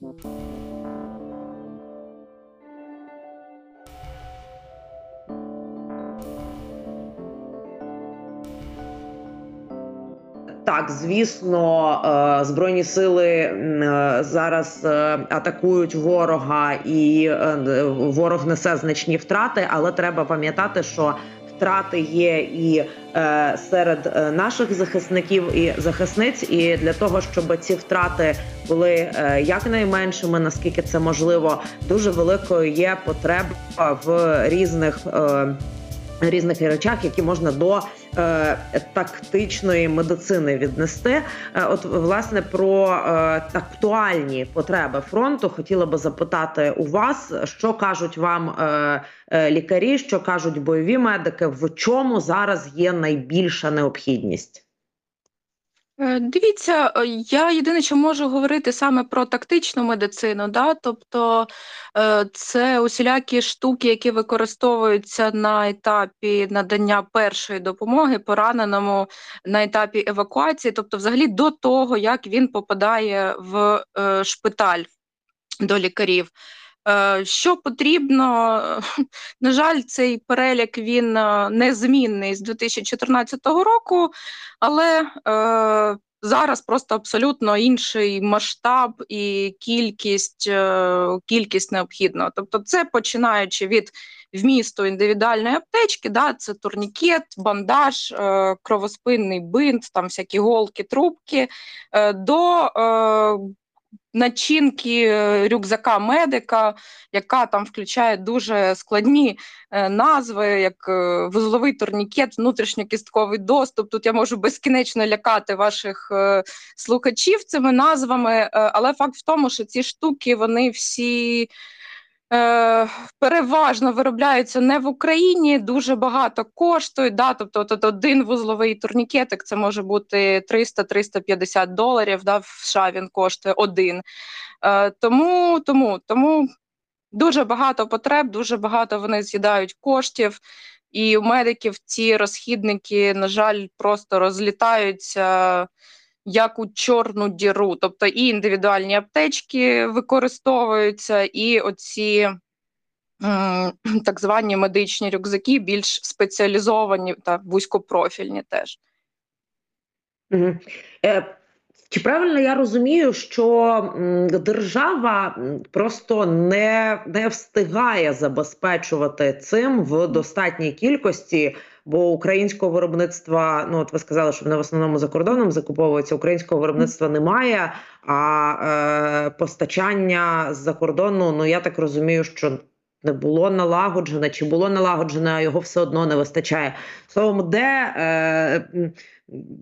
Так, звісно, е, збройні сили е, зараз е, атакують ворога, і ворог несе значні втрати, але треба пам'ятати, що втрати є і серед наших захисників і захисниць. І для того, щоб ці втрати були якнайменшими, наскільки це можливо, дуже великою є потреба в різних різних речах, які можна до е, тактичної медицини віднести. Е, от власне про е, актуальні потреби фронту хотіла би запитати у вас, що кажуть вам е, е, лікарі, що кажуть бойові медики, в чому зараз є найбільша необхідність. Е, дивіться, е, я єдине, що можу говорити саме про тактичну медицину, да? тобто е, це усілякі штуки, які використовуються на етапі надання першої допомоги пораненому на етапі евакуації, тобто, взагалі до того, як він попадає в шпиталь до лікарів. Що потрібно, на жаль, цей перелік він незмінний з 2014 року, але е, зараз просто абсолютно інший масштаб і кількість е, кількість необхідного. Тобто, це починаючи від вмісту індивідуальної аптечки, да, це турнікет, бандаж, е, кровоспинний бинт, там всякі голки, трубки, е, до е, начинки е, рюкзака медика, яка там включає дуже складні е, назви, як е, вузловий турнікет, внутрішньокістковий доступ. Тут я можу безкінечно лякати ваших слухачів цими назвами, але факт в тому, що ці штуки вони всі переважно виробляються не в Україні, дуже багато коштують. Да? Тобто от, один вузловий турнікетик це може бути 300-350 доларів. Да? В США він коштує один. Е, Тому, тому, тому дуже багато потреб, дуже багато вони з'їдають коштів. І у медиків ці розхідники, на жаль, просто розлітаються як у чорну діру. Тобто і індивідуальні аптечки використовуються, і оці так звані медичні рюкзаки більш спеціалізовані та вузькопрофільні теж. Угу. Чи правильно я розумію, що держава просто не не встигає забезпечувати цим в достатній кількості Бо українського виробництва, ну от ви сказали, що вони в основному за кордоном закуповуються. Українського виробництва немає, а е, постачання з-за кордону, ну я так розумію, що не було налагоджене, чи було налагоджене, а його все одно не вистачає. Словом, де е,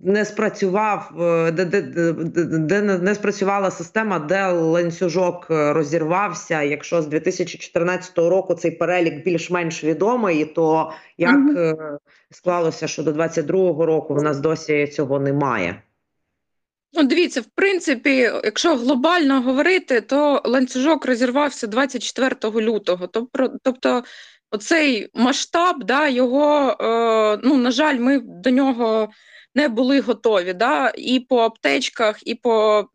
не спрацював, е, де, де, де, де не спрацювала система, де ланцюжок е, розірвався. Якщо з 2014 року цей перелік більш-менш відомий, то як mm -hmm. склалося, що до 2022 року в нас досі цього немає? Ну, дивіться, в принципі, якщо глобально говорити, то ланцюжок розірвався 24 лютого. Тобто, оцей масштаб, да, його, е, ну, на жаль, ми до нього не були готові. Да, І по аптечках, і по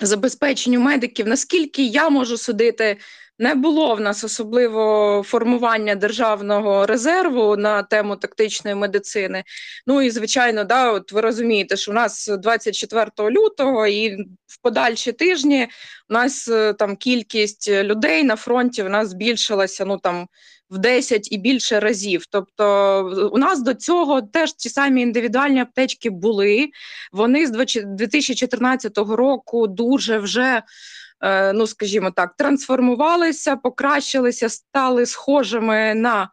забезпеченню медиків. Наскільки я можу судити, не було в нас особливо формування державного резерву на тему тактичної медицини. Ну і звичайно, да, от ви розумієте, що у нас 24 лютого і в подальші тижні у нас е, там кількість людей на фронті в нас збільшилася. Ну там в 10 і більше разів. Тобто, у нас до цього теж ті самі індивідуальні аптечки були. Вони з 2014 року дуже вже. Е, ну, скажімо так, трансформувалися, покращилися, стали схожими на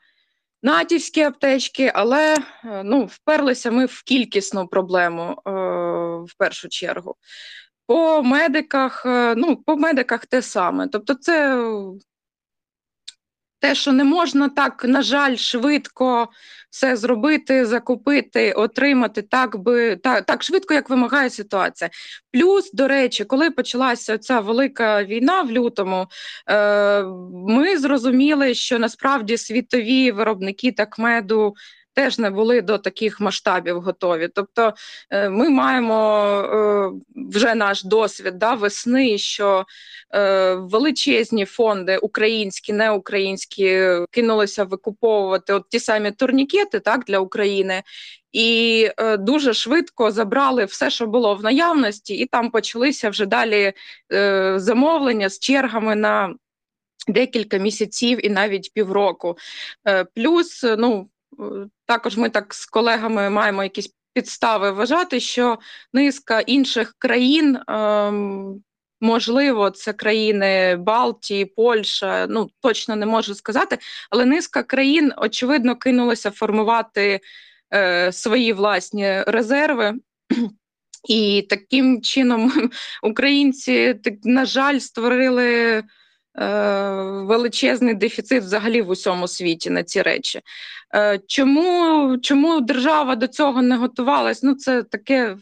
натівські аптечки, але е, ну, вперлися ми в кількісну проблему е, в першу чергу. По медиках, ну, по медиках те саме. Тобто, це те, що не можна так, на жаль, швидко все зробити, закупити, отримати так би так, так швидко, як вимагає ситуація. Плюс, до речі, коли почалася ця велика війна в лютому, е, ми зрозуміли, що насправді світові виробники так меду теж не були до таких масштабів готові. Тобто е, ми маємо е, вже наш досвід да, весни, що е, величезні фонди, українські, неукраїнські, кинулися викуповувати от ті самі турнікети так, для України. І е, дуже швидко забрали все, що було в наявності, і там почалися вже далі е, замовлення з чергами на декілька місяців і навіть півроку. Е, плюс, ну також ми так з колегами маємо якісь підстави вважати, що низка інших країн. Ем, можливо, це країни Балтії, Польща, ну точно не можу сказати, але низка країн очевидно кинулася формувати е, свої власні резерви. І таким чином українці, на жаль, створили величезний дефіцит взагалі в усьому світі на ці речі. Е, чому чому держава до цього не готувалась? Ну, це таке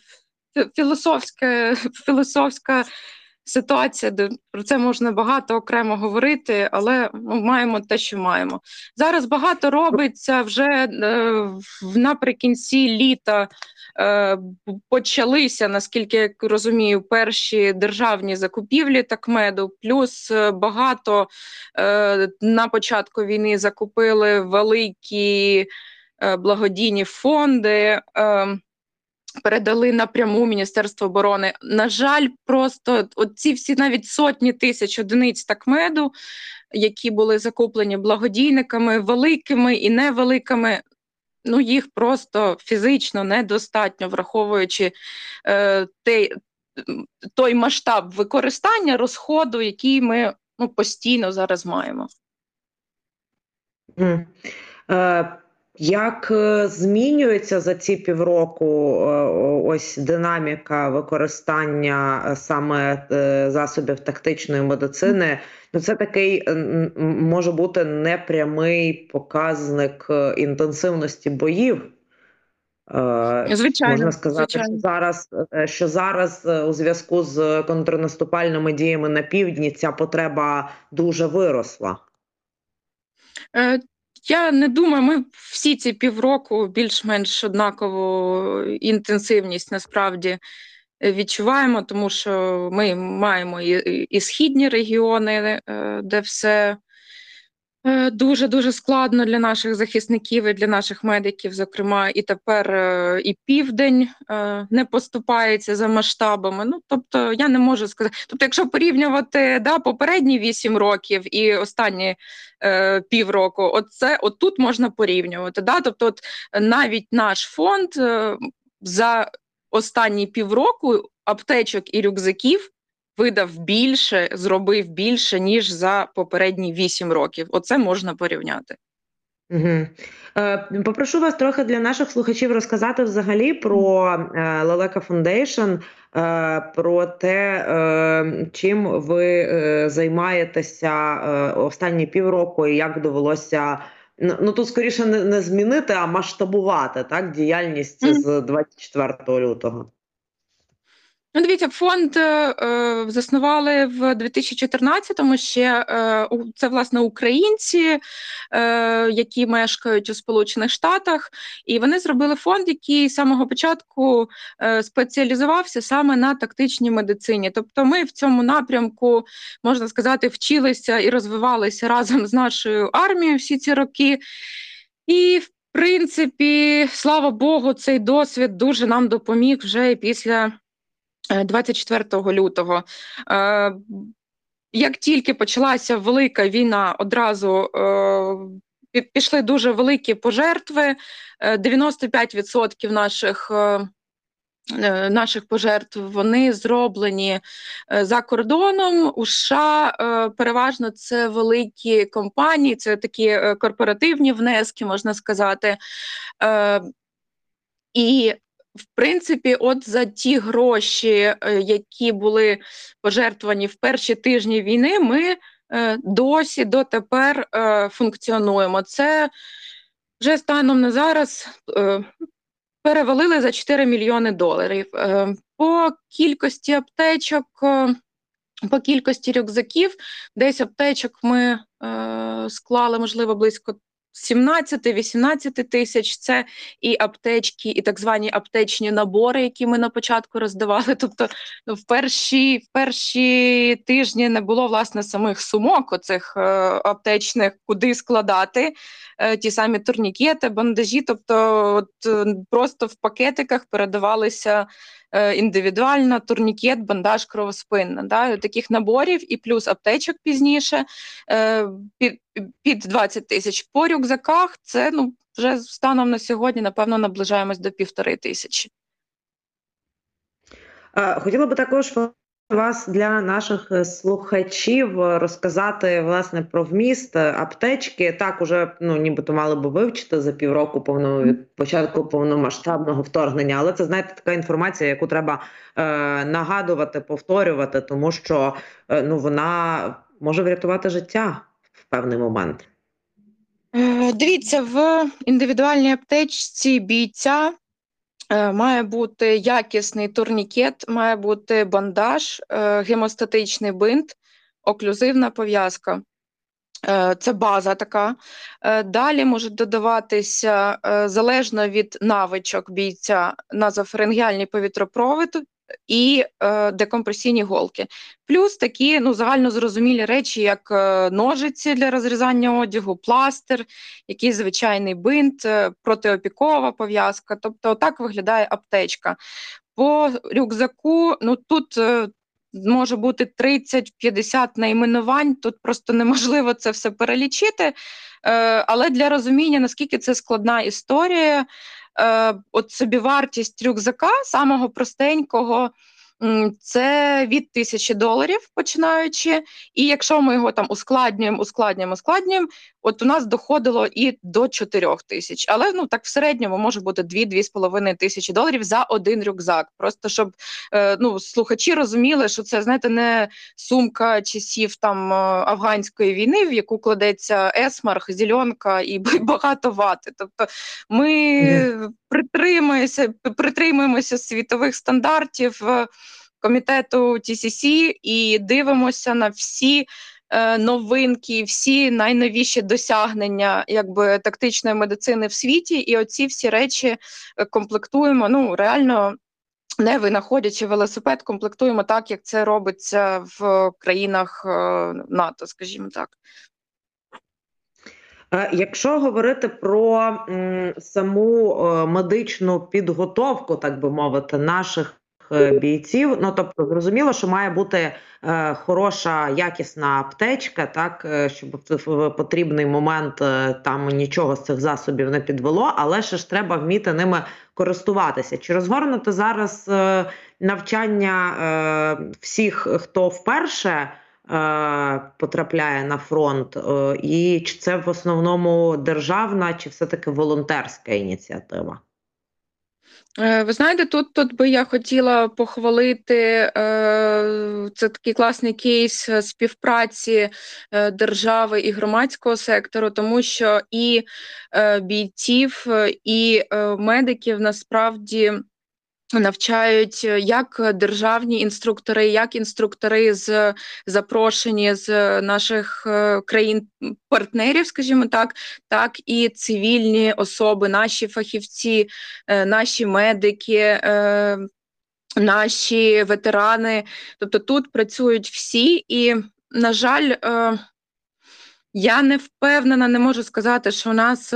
філософське, філософська ситуація, де про це можна багато окремо говорити, але ми маємо те, що маємо. Зараз багато робиться вже е, наприкінці літа. Е, почалися, наскільки я розумію, перші державні закупівлі такмеду, плюс е, багато на початку війни закупили великі благодійні фонди. Передали напряму Міністерство оборони. На жаль, просто ці всі навіть сотні тисяч одиниць такмеду, які були закуплені благодійниками, великими і невеликими ну їх просто фізично недостатньо, враховуючи е, той, той масштаб використання розходу, який ми ну, постійно зараз маємо. Mm. Uh... Як е, змінюється за ці півроку е, ось динаміка використання саме засобів тактичної медицини? Ну, це такий може бути непрямий показник інтенсивності боїв. Звичайно, можна сказати, звичайно. що зараз що зараз у зв'язку з контрнаступальними діями на півдні ця потреба дуже виросла. Я не думаю, ми всі ці півроку більш-менш однакову інтенсивність насправді відчуваємо, тому що ми маємо і, і східні регіони, е, де все Дуже дуже складно для наших захисників і для наших медиків, зокрема, і тепер е, і південь е, не поступається за масштабами. Ну тобто, я не можу сказати. Тобто, якщо порівнювати да, попередні вісім років і останні е, півроку, оце отут можна порівнювати. Да? Тобто, от навіть наш фонд е, за останні півроку аптечок і рюкзаків видав більше, зробив більше ніж за попередні вісім років. Оце можна порівняти. Угу. Попрошу вас трохи для наших слухачів розказати взагалі про е, Лелека Foundation, про те, е, чим ви займаєтеся останні півроку і як довелося. Ну, ну тут скоріше не, не змінити, а масштабувати так діяльність з 24 лютого. Ну, дивіться, фонд е, е заснували в 2014-му ще е, це власне українці, е, які мешкають у Сполучених Штатах, і вони зробили фонд, який з самого початку е, спеціалізувався саме на тактичній медицині. Тобто, ми в цьому напрямку можна сказати вчилися і розвивалися разом з нашою армією всі ці роки. І в принципі, слава Богу, цей досвід дуже нам допоміг вже після. 24 лютого. Е, як тільки почалася велика війна, одразу е, пішли дуже великі пожертви. 95% е, наших наших пожертв вони зроблені за кордоном. У США переважно це великі компанії, це такі корпоративні внески, можна сказати. І в принципі, от за ті гроші, е, які були пожертвовані в перші тижні війни, ми е, досі дотепер е, функціонуємо. Це вже станом на зараз перевалили за 4 мільйони доларів. По кількості аптечок. По кількості рюкзаків, десь аптечок ми склали, можливо, близько 17-18 тисяч це і аптечки, і так звані аптечні набори, які ми на початку роздавали. Тобто, ну, в перші в перші тижні не було власне самих сумок оцих е, аптечних, куди складати е, ті самі турнікети, бандажі. Тобто, от е, просто в пакетиках передавалися. Е, індивідуальна, турнікет, бандаж, кровоспинна. Да? Таких наборів і плюс аптечок пізніше е, під під 20 тисяч. По рюкзаках це ну, вже станом на сьогодні, напевно, наближаємось до півтори тисячі. Хотіла би також вас для наших е, слухачів е, розказати власне про вміст е, аптечки. Так уже ну нібито мали би вивчити за півроку повного від початку повномасштабного вторгнення, але це знаєте така інформація, яку треба е, нагадувати, повторювати, тому що е, ну вона може врятувати життя в певний момент. Дивіться в індивідуальній аптечці бійця має бути якісний турнікет, має бути бандаж, е, гемостатичний бинт, оклюзивна пов'язка. Е, це база така. Далі можуть додаватися залежно від навичок бійця назофарингіальні повітропровід, і е, декомпресійні голки. Плюс такі ну, загально зрозумілі речі, як е, ножиці для розрізання одягу, пластир, якийсь звичайний бинт, е, протиопікова пов'язка. Тобто, так виглядає аптечка. По рюкзаку, ну тут. Е, Може бути 30-50 найменувань, тут просто неможливо це все перелічити. Е, але для розуміння, наскільки це складна історія, от от собівартість рюкзака, самого простенького. Це від тисячі доларів починаючи, і якщо ми його там ускладнюємо, ускладнюємо, ускладнюємо, от у нас доходило і до 4 тисяч. Але ну так в середньому може бути 2-2,5 тисячі доларів за один рюкзак. Просто щоб е, ну слухачі розуміли, що це знаєте не сумка часів там е, афганської війни, в яку кладеться есмарх, зільонка і багато вати. Тобто ми mm. Притримуємося, притримуємося світових стандартів. Е, комітету TCC і дивимося на всі е, новинки, всі найновіші досягнення якби тактичної медицини в світі, і оці всі речі е, комплектуємо. Ну реально. Не винаходячи велосипед, комплектуємо так, як це робиться в країнах НАТО, скажімо так. Якщо говорити про саму медичну підготовку, так би мовити, наших Е, бійців. Ну тобто, зрозуміло, що має бути е, хороша, якісна аптечка, так е, щоб в потрібний момент е, там нічого з цих засобів не підвело, але ще ж треба вміти ними користуватися. Чи розгорнути зараз е, навчання е, всіх, хто вперше? Потрапляє на фронт, і чи це в основному державна, чи все таки волонтерська ініціатива? Е, ви знаєте, тут тут би я хотіла похвалити е, це такий класний кейс співпраці е, держави і громадського сектору, тому що і бійців, і медиків насправді. Навчають е, як державні інструктори, як інструктори з запрошені з наших е, країн-партнерів, скажімо так, так і цивільні особи, наші фахівці, е, наші медики. Наші ветерани, тобто тут працюють всі, і, на жаль, я не впевнена, не можу сказати, що у нас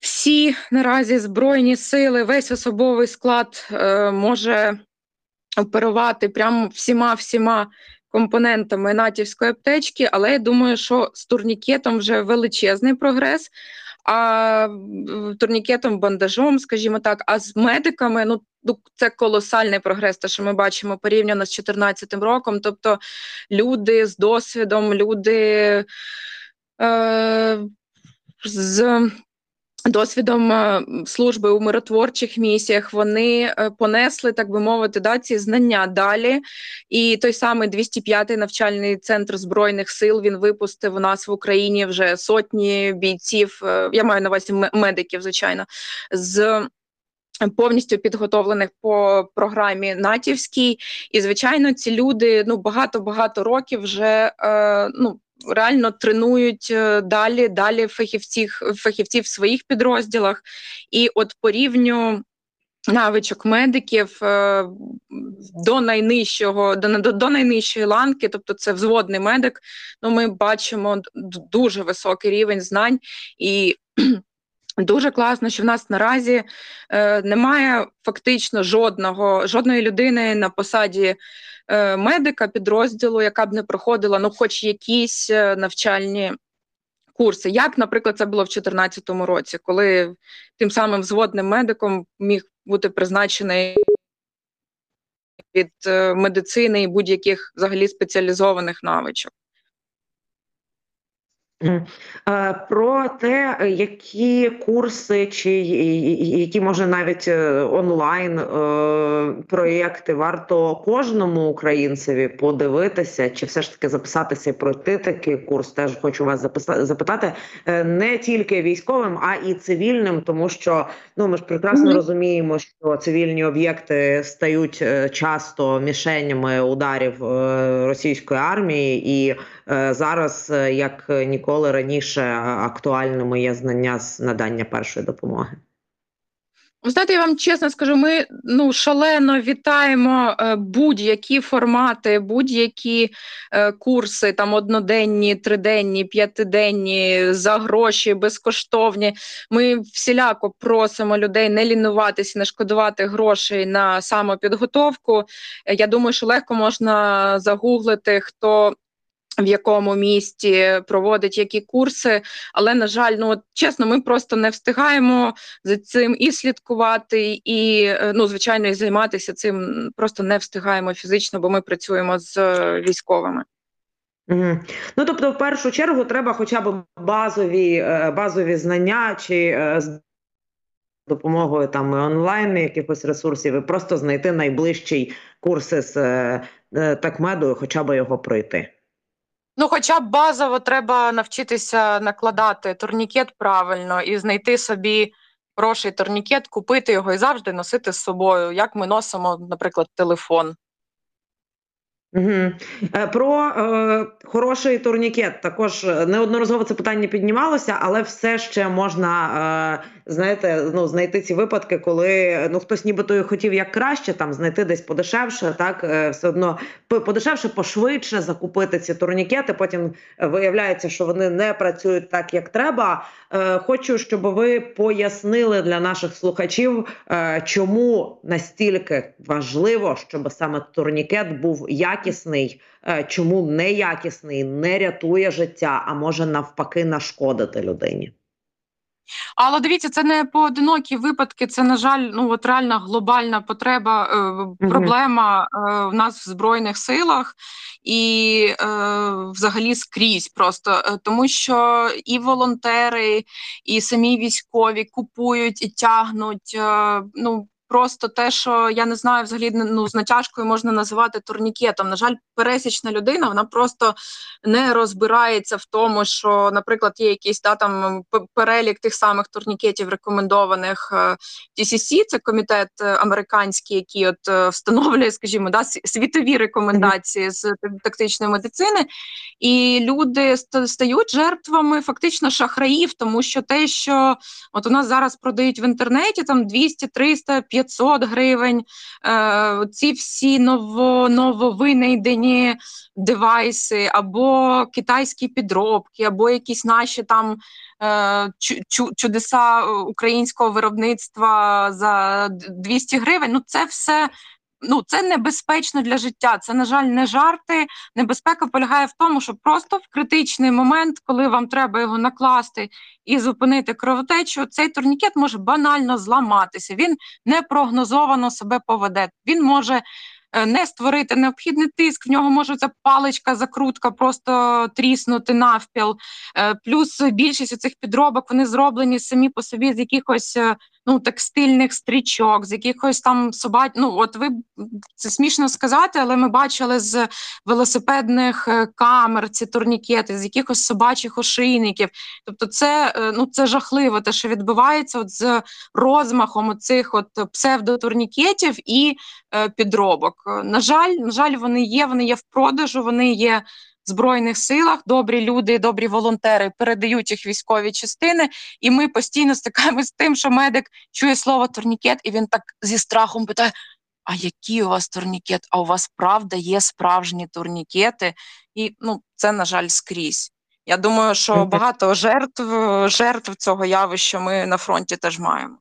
всі наразі збройні сили, весь особовий склад е, може оперувати прямо всіма всіма компонентами натівської аптечки, але я думаю, що з турнікетом вже величезний прогрес. А турнікетом, бандажом, скажімо так, а з медиками, ну, ну це колосальний прогрес, те, що ми бачимо порівняно з 2014 роком. Тобто люди з досвідом, люди е, з Досвідом е, служби у миротворчих місіях вони е, понесли, так би мовити, да, ці знання далі. І той самий 205-й навчальний центр збройних сил він випустив у нас в Україні вже сотні бійців. Е, я маю на увазі медиків, звичайно, з повністю підготовлених по програмі натівській. І звичайно, ці люди ну багато багато років вже ну реально тренують далі далі фахівців фахівців в своїх підрозділах. І от по рівню навичок медиків е, до найнижчого, до, до, найнижчої ланки, тобто це взводний медик. Ну, ми бачимо дуже високий рівень знань і. Дуже класно, що в нас наразі е, немає фактично жодного жодної людини на посаді е, медика підрозділу, яка б не проходила ну, хоч якісь е, навчальні курси. Як, наприклад, це було в 2014 році, коли тим самим взводним медиком міг бути призначений від е, медицини і будь-яких взагалі спеціалізованих навичок. Е, про те, які курси, чи які може навіть е, онлайн е, проєкти варто кожному українцеві подивитися, чи все ж таки записатися і пройти такий курс, теж хочу вас запитати не тільки військовим, а і цивільним, тому що ну ми ж прекрасно mm -hmm. розуміємо, що цивільні об'єкти стають часто мішенями ударів російської армії, і зараз як ніколи раніше актуальними є знання з надання першої допомоги. Знаєте, я вам чесно скажу, ми ну шалено вітаємо е, будь-які формати, будь-які е, курси, там одноденні, триденні, п'ятиденні, за гроші, безкоштовні. Ми всіляко просимо людей не лінуватися, не шкодувати грошей на самопідготовку. Я думаю, що легко можна загуглити, хто в якому місті проводить які курси, але на жаль, ну от, чесно, ми просто не встигаємо за цим і слідкувати, і е, ну звичайно, і займатися цим просто не встигаємо фізично, бо ми працюємо з е, військовими. Ну тобто, в першу чергу, треба, хоча б базові е, базові знання чи з допомогою там онлайн якихось ресурсів, і просто знайти найближчий курси з такмеду, хоча б його пройти. Ну, хоча б базово треба навчитися накладати турнікет правильно і знайти собі хороший турнікет, купити його і завжди носити з собою, як ми носимо, наприклад, телефон. Угу. Про е, хороший турнікет також неодноразово це питання піднімалося, але все ще можна е, знаєте, ну знайти ці випадки, коли ну хтось нібито і хотів як краще там знайти десь подешевше, так е, все одно подешевше, пошвидше закупити ці турнікети. Потім виявляється, що вони не працюють так, як треба. Е, хочу, щоб ви пояснили для наших слухачів, е, чому настільки важливо, щоб саме турнікет був якісний, чому неякісний, не рятує життя, а може навпаки нашкодити людині. Але дивіться, це не поодинокі випадки. Це на жаль, ну от реальна глобальна потреба, е, проблема е, в нас в збройних силах і е, взагалі скрізь просто е, тому, що і волонтери, і самі військові купують і тягнуть. Е, ну просто те, що я не знаю, взагалі ну з натяжкою можна називати турнікетом. На жаль, пересічна людина вона просто не розбирається в тому, що, наприклад, є якийсь да, там перелік тих самих турнікетів рекомендованих TCC, е, це комітет е, американський, який от е, встановлює, скажімо, да, світові рекомендації з тактичної медицини, і люди стають жертвами фактично шахраїв, тому що те, що от у нас зараз продають в інтернеті, там 200, 300, 500 500 гривень. Е, ці всі ново, нововинайдені девайси, або китайські підробки, або якісь наші там е, чудеса українського виробництва за 200 гривень. Ну, це все ну це небезпечно для життя. Це на жаль не жарти. Небезпека полягає в тому, що просто в критичний момент, коли вам треба його накласти і зупинити кровотечу, цей турнікет може банально зламатися. Він непрогнозовано себе поведе. Він може. Е, не створити необхідний тиск, в нього може ця паличка, закрутка просто тріснути навпіл. Е, плюс більшість цих підробок вони зроблені самі по собі з якихось е, ну текстильних стрічок, з якихось там собак. Ну от ви це смішно сказати, але ми бачили з велосипедних е, камер ці турнікети, з якихось собачих ошийників. Тобто, це е, ну це жахливо, те, що відбувається от з розмахом оцих от псевдотурнікетів і е, підробок. На жаль, на жаль, вони є. Вони є в продажу, вони є збройних силах. Добрі люди, добрі волонтери передають їх військові частини, і ми постійно стикаємося з тим, що медик чує слово турнікет, і він так зі страхом питає: а які у вас турнікет? А у вас правда є справжні турнікети? І ну, це, на жаль, скрізь. Я думаю, що багато жертв жертв цього явища ми на фронті теж маємо.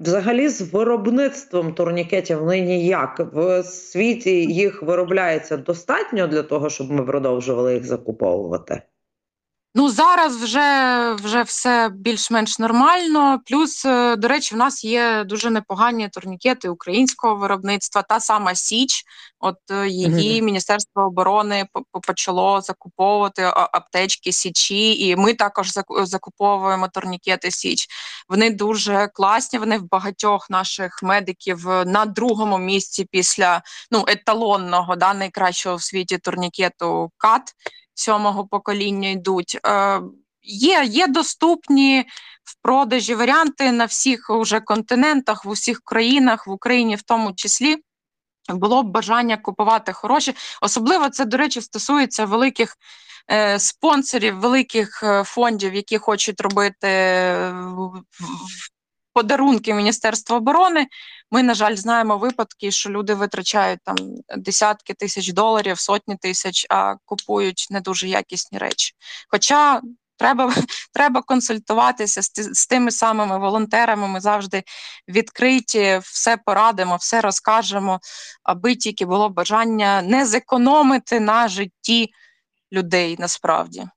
Взагалі, з виробництвом турнікетів нині як в світі їх виробляється достатньо для того, щоб ми продовжували їх закуповувати. Ну зараз вже вже все більш-менш нормально. Плюс, е, до речі, в нас є дуже непогані турнікети українського виробництва. Та сама Січ, от е, її міністерство оборони почало закуповувати аптечки Січі, і ми також закуповуємо турнікети Січ. Вони дуже класні. Вони в багатьох наших медиків на другому місці після ну еталонного да найкращого в світі турнікету КАТ сьомого покоління йдуть. Е, Є є доступні в продажі варіанти на всіх уже континентах, в усіх країнах, в Україні в тому числі. Було б бажання купувати хороші. Особливо це, до речі, стосується великих е, спонсорів, великих е, фондів, які хочуть робити е, подарунки Міністерства оборони. Ми, на жаль, знаємо випадки, що люди витрачають там десятки тисяч доларів, сотні тисяч, а купують не дуже якісні речі. Хоча треба треба консультуватися з, з тими самими волонтерами. Ми завжди відкриті, все порадимо, все розкажемо, аби тільки було бажання не зекономити на житті людей насправді.